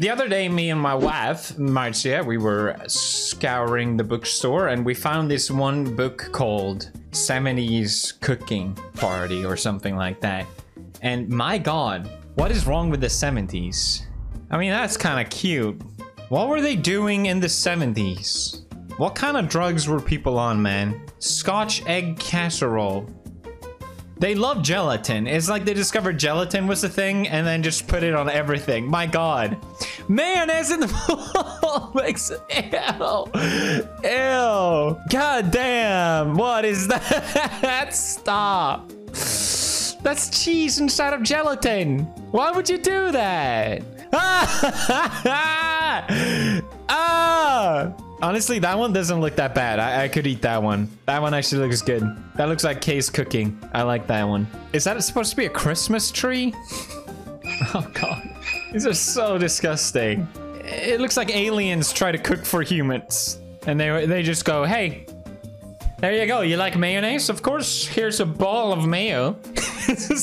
The other day, me and my wife, Marzia, we were scouring the bookstore and we found this one book called 70s Cooking Party or something like that. And my god, what is wrong with the 70s? I mean, that's kind of cute. What were they doing in the 70s? What kind of drugs were people on, man? Scotch egg casserole. They love gelatin. It's like they discovered gelatin was a thing and then just put it on everything. My god. Mayonnaise in the makes ew. Ew. God damn. What is that? Stop. That's cheese inside of gelatin. Why would you do that? Ah! ah! Honestly, that one doesn't look that bad. I, I, could eat that one. That one actually looks good. That looks like Kay's cooking. I like that one. Is that supposed to be a Christmas tree? oh god. These are so disgusting. It looks like aliens try to cook for humans. And they, they just go, hey, there you go. You like mayonnaise? Of course, here's a ball of mayo.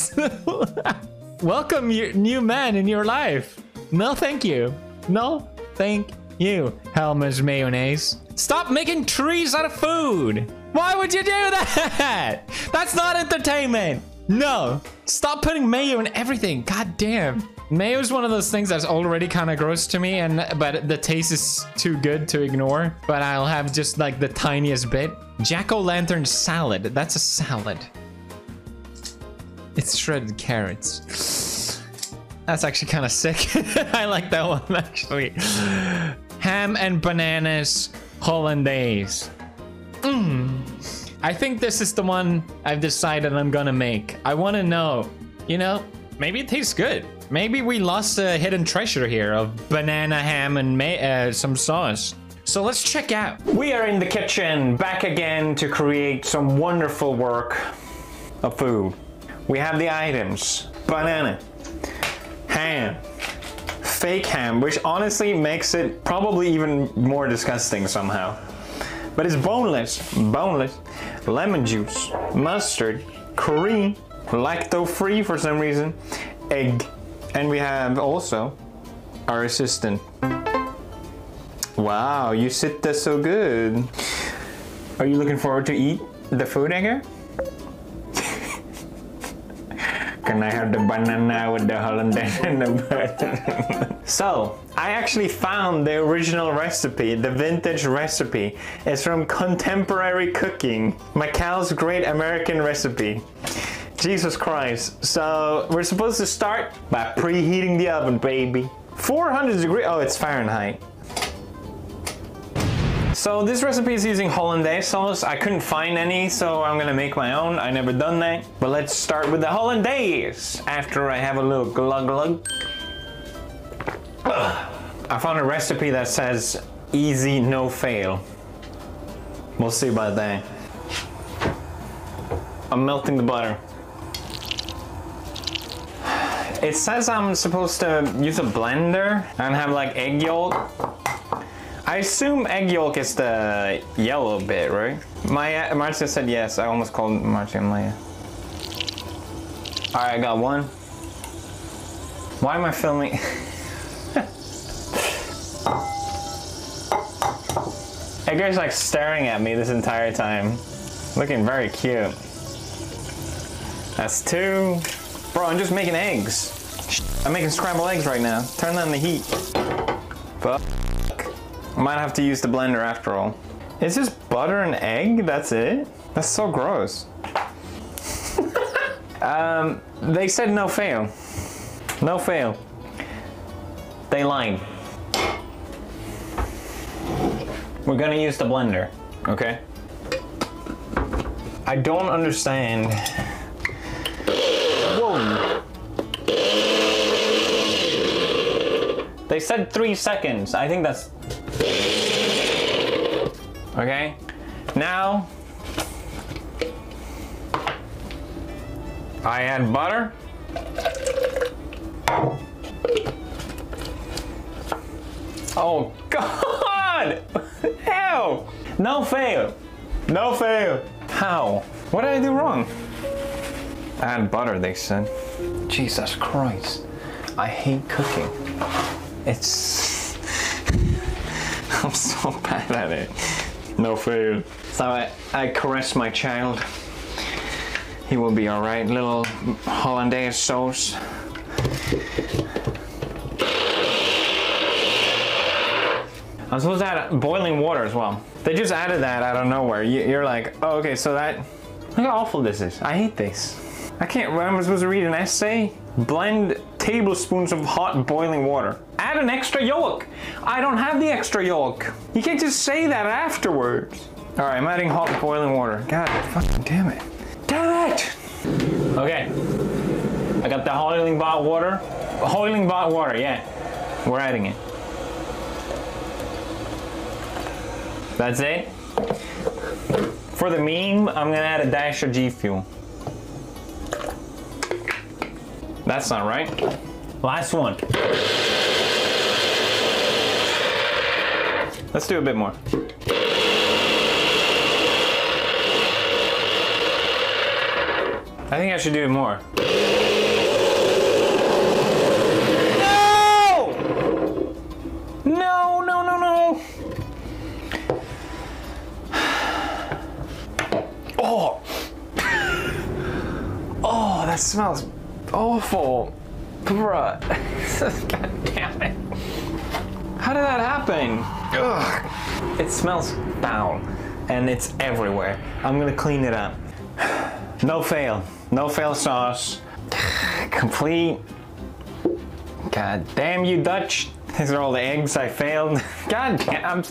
Welcome, your new man in your life. No, thank you. No, thank you, Hellmann's mayonnaise. Stop making trees out of food. Why would you do that? That's not entertainment. No, stop putting mayo in everything. God damn. Mayo is one of those things that's already kind of gross to me, and but the taste is too good to ignore. But I'll have just like the tiniest bit. Jack-o'-lantern salad. That's a salad. It's shredded carrots. That's actually kind of sick. I like that one actually. Ham and bananas hollandaise. Mmm. I think this is the one I've decided I'm gonna make. I want to know, you know, maybe it tastes good. Maybe we lost a hidden treasure here of banana ham and uh, some sauce. So let's check out. We are in the kitchen, back again to create some wonderful work of food. We have the items, banana, ham, fake ham, which honestly makes it probably even more disgusting somehow. But it's boneless, boneless, lemon juice, mustard, cream, lacto-free for some reason, egg, and we have also our assistant. Wow, you sit there so good. Are you looking forward to eat the food, Edgar? Can I have the banana with the hollandaise and the butter? so, I actually found the original recipe, the vintage recipe. It's from Contemporary Cooking, McCall's Great American Recipe. Jesus Christ. So, we're supposed to start by preheating the oven, baby. 400 degrees, oh, it's Fahrenheit. So this recipe is using hollandaise sauce. I couldn't find any, so I'm gonna make my own. I never done that. But let's start with the hollandaise after I have a little glug glug. I found a recipe that says easy, no fail. We'll see about that. I'm melting the butter. It says I'm supposed to use a blender and have like egg yolk I assume egg yolk is the yellow bit, right? Maya, Marzia said yes. I almost called Marzia Maya. All right, I got one. Why am I filming? Edgar's like staring at me this entire time. Looking very cute. That's two. Bro, I'm just making eggs. I'm making scrambled eggs right now. Turn on the heat. Fuck. I Might have to use the blender after all. It's just butter and egg, that's it? That's so gross. um, they said no fail. No fail. They lied. We're gonna use the blender, okay? I don't understand. Whoa. They said three seconds. I think that's Okay, now I add butter. Oh God! No fail! No fail! How? What did I do wrong? Add butter, they said. Jesus Christ. I hate cooking. It's. I'm so bad at it. No fail. So I, I caress my child. He will be alright. Little hollandaise sauce. I'm supposed to add boiling water as well. They just added that out of nowhere. You- You're like, oh, okay, so that. Look how awful this is. I hate this. I can't. When I'm supposed to read an essay, blend tablespoons of hot boiling water. Add an extra yolk. I don't have the extra yolk. You can't just say that afterwards. All right, I'm adding hot boiling water. God fucking damn it. Damn it. Okay. I got the boiling hot water. Boiling hot water, yeah. We're adding it. That's it. For the meme, I'm gonna add a dash of G Fuel. That's not right. Last one. Let's do a bit more. I think I should do more. Smells awful. Bruh. God damn it. How did that happen? Ugh. It smells foul and it's everywhere. I'm gonna clean it up. No fail. No fail sauce. Complete. God damn you, Dutch. These are all the eggs I failed. God damn. I'm...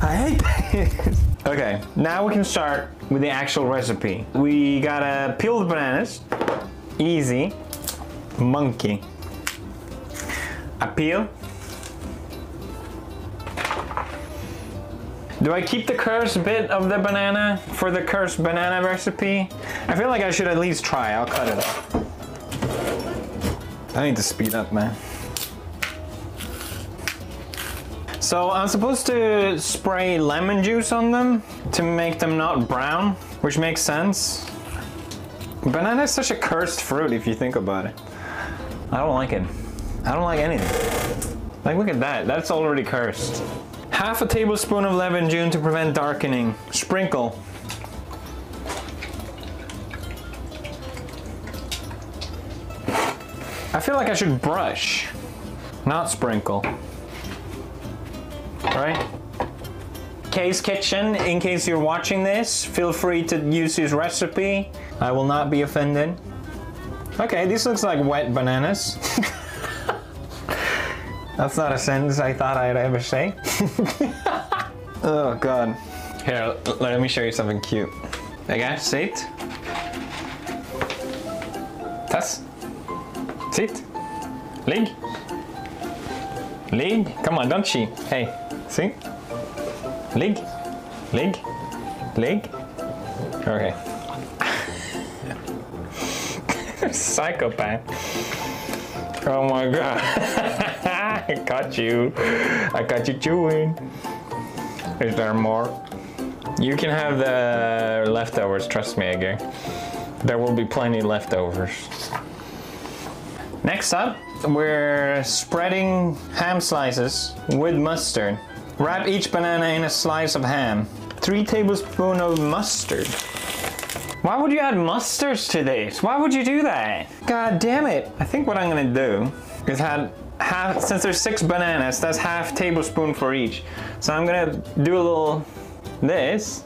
I hate this. Okay, now we can start with the actual recipe. We gotta peel the bananas. Easy. Monkey. I peel. Do I keep the cursed bit of the banana for the cursed banana recipe? I feel like I should at least try. I'll cut it off. I need to speed up, man. So I'm supposed to spray lemon juice on them to make them not brown, which makes sense. Banana is such a cursed fruit if you think about it. I don't like it. I don't like anything. Like look at that, that's already cursed. Half a tablespoon of lemon juice to prevent darkening. Sprinkle. I feel like I should brush, not sprinkle. Right? Kay's Kitchen, in case you're watching this, feel free to use his recipe. I will not be offended. Okay, this looks like wet bananas. That's not a sentence I thought I'd ever say. oh god. Here, let me show you something cute. Okay, sit. Tas. Sit. Ligg. Ligg. Come on, don't cheat. Hey, see? Ligg. Ligg. Ligg. Okay. Psychopath. Oh my god. I got you. I got you chewing. Is there more? You can have the leftovers, trust me, Edgar. There will be plenty leftovers. Next up, we're spreading ham slices with mustard. Wrap each banana in a slice of ham. Three tablespoons of mustard. Why would you add mustards to this? Why would you do that? God damn it. I think what I'm gonna do is add half, since there's six bananas, that's half tablespoon for each. So I'm gonna do a little this,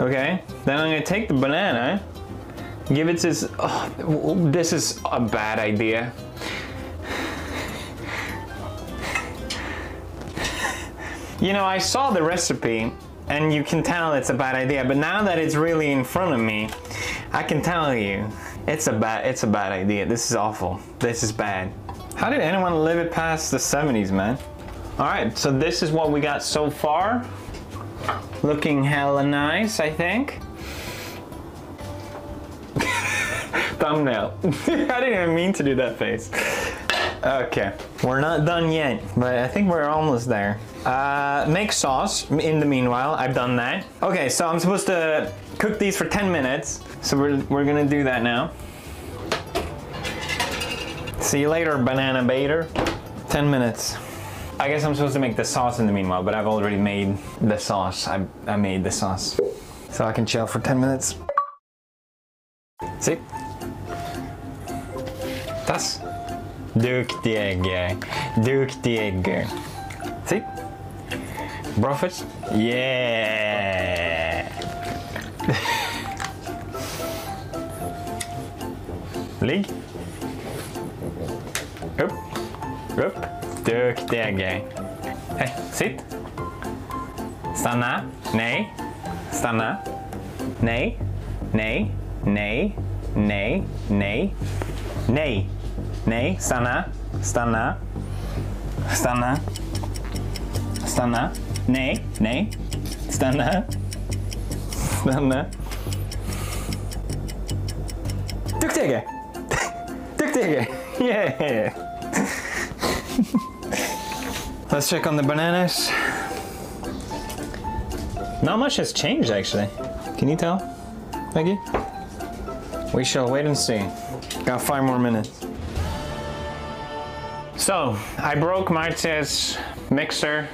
okay? Then I'm gonna take the banana, give it this, oh, this is a bad idea. You know, I saw the recipe and you can tell it's a bad idea, but now that it's really in front of me, I can tell you it's a bad it's a bad idea. This is awful. This is bad. How did anyone live it past the 70s, man? All right, so this is what we got so far. Looking hella nice, I think. Thumbnail. I didn't even mean to do that face. Okay, we're not done yet, but I think we're almost there. Uh, make sauce in the meanwhile, I've done that. Okay, so I'm supposed to cook these for 10 minutes, so we're, we're gonna do that now. See you later, banana baiter. 10 minutes. I guess I'm supposed to make the sauce in the meanwhile, but I've already made the sauce. I, I made the sauce. So I can chill for 10 minutes. See? Tas. Duktig. Duktig. Sitt! Bra först! Yeah. Ligg. Upp. Upp. Duktig. Hey, eh, sitt. Stanna. Nej. Stanna. Nej. Nej. Nej. Nej. Nej. Nej. Nej. Stanna. Stanna. Stanna. Stanna. Nej. Nej. Stanna. Stanna. Duktig! Duktig! Yeah! Let's check on the bananas. Not much has changed actually. Can you tell, Maggie? We shall wait and see. Got five more minutes. So, I broke Marzia's mixer.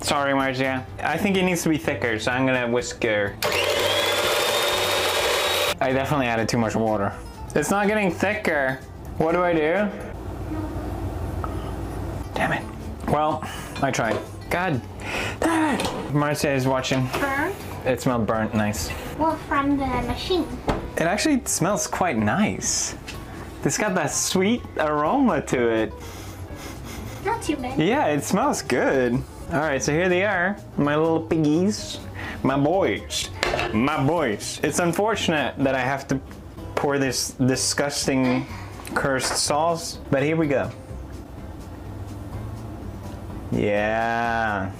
Sorry, Marzia. I think it needs to be thicker, so I'm gonna whisk her. I definitely added too much water. It's not getting thicker. What do I do? Damn it. Well, I tried. God damn it. Marzia is watching. Burnt? It smelled burnt nice. Well, from the machine. It actually smells quite nice. It's got that sweet aroma to it. Too. Yeah, it smells good. All right, so here they are, my little piggies, my boys, my boys. It's unfortunate that I have to pour this disgusting cursed sauce, but here we go. Yeah.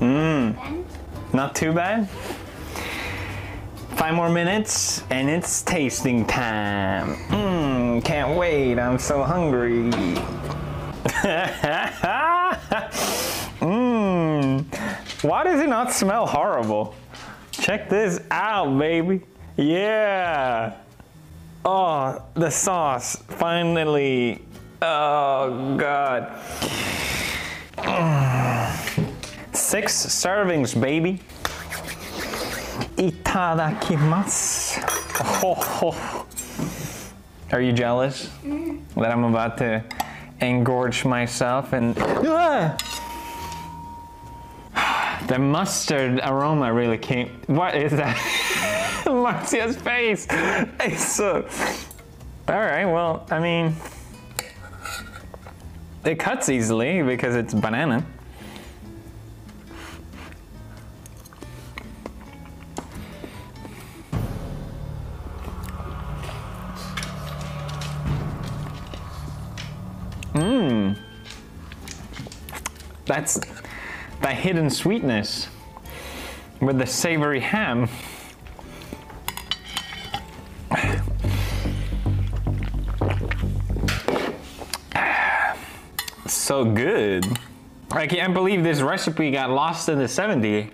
Mmm, not too bad. Five more minutes and it's tasting time. Mmm, can't wait. I'm so hungry. Mmm. Why does it not smell horrible? Check this out, baby. Yeah. Oh, the sauce. Finally. Oh, God. Mm. Six servings, baby. Itadakimasu. Oh, Are you jealous that I'm about to engorge myself and the mustard aroma really came. What is that? Marzia's face. It's so. All right. Well, I mean, it cuts easily because it's banana. That's the hidden sweetness with the savory ham. So good. I can't believe this recipe got lost in the 70s.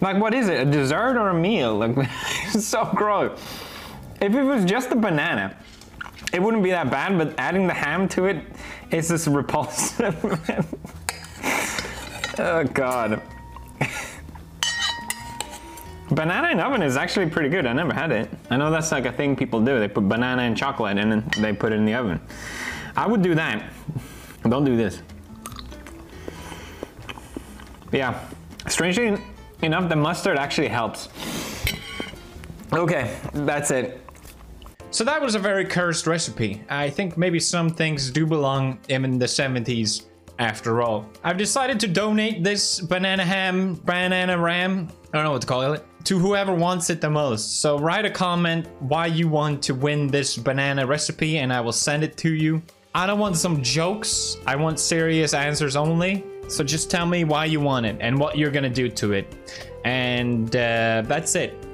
Like, what is it? A dessert or a meal? Like, it's so gross. If it was just a banana, it wouldn't be that bad, but adding the ham to it is just repulsive. oh god. banana in oven is actually pretty good. I never had it. I know that's like a thing people do. They put banana and chocolate and then they put it in the oven. I would do that. Don't do this. Yeah. Strangely enough, the mustard actually helps. Okay, that's it. So that was a very cursed recipe. I think maybe some things do belong in the 70s after all. I've decided to donate this banana ham, banana ram, I don't know what to call it, to whoever wants it the most. So write a comment why you want to win this banana recipe and I will send it to you. I don't want some jokes. I want serious answers only. So just tell me why you want it and what you're gonna do to it. And uh, that's it.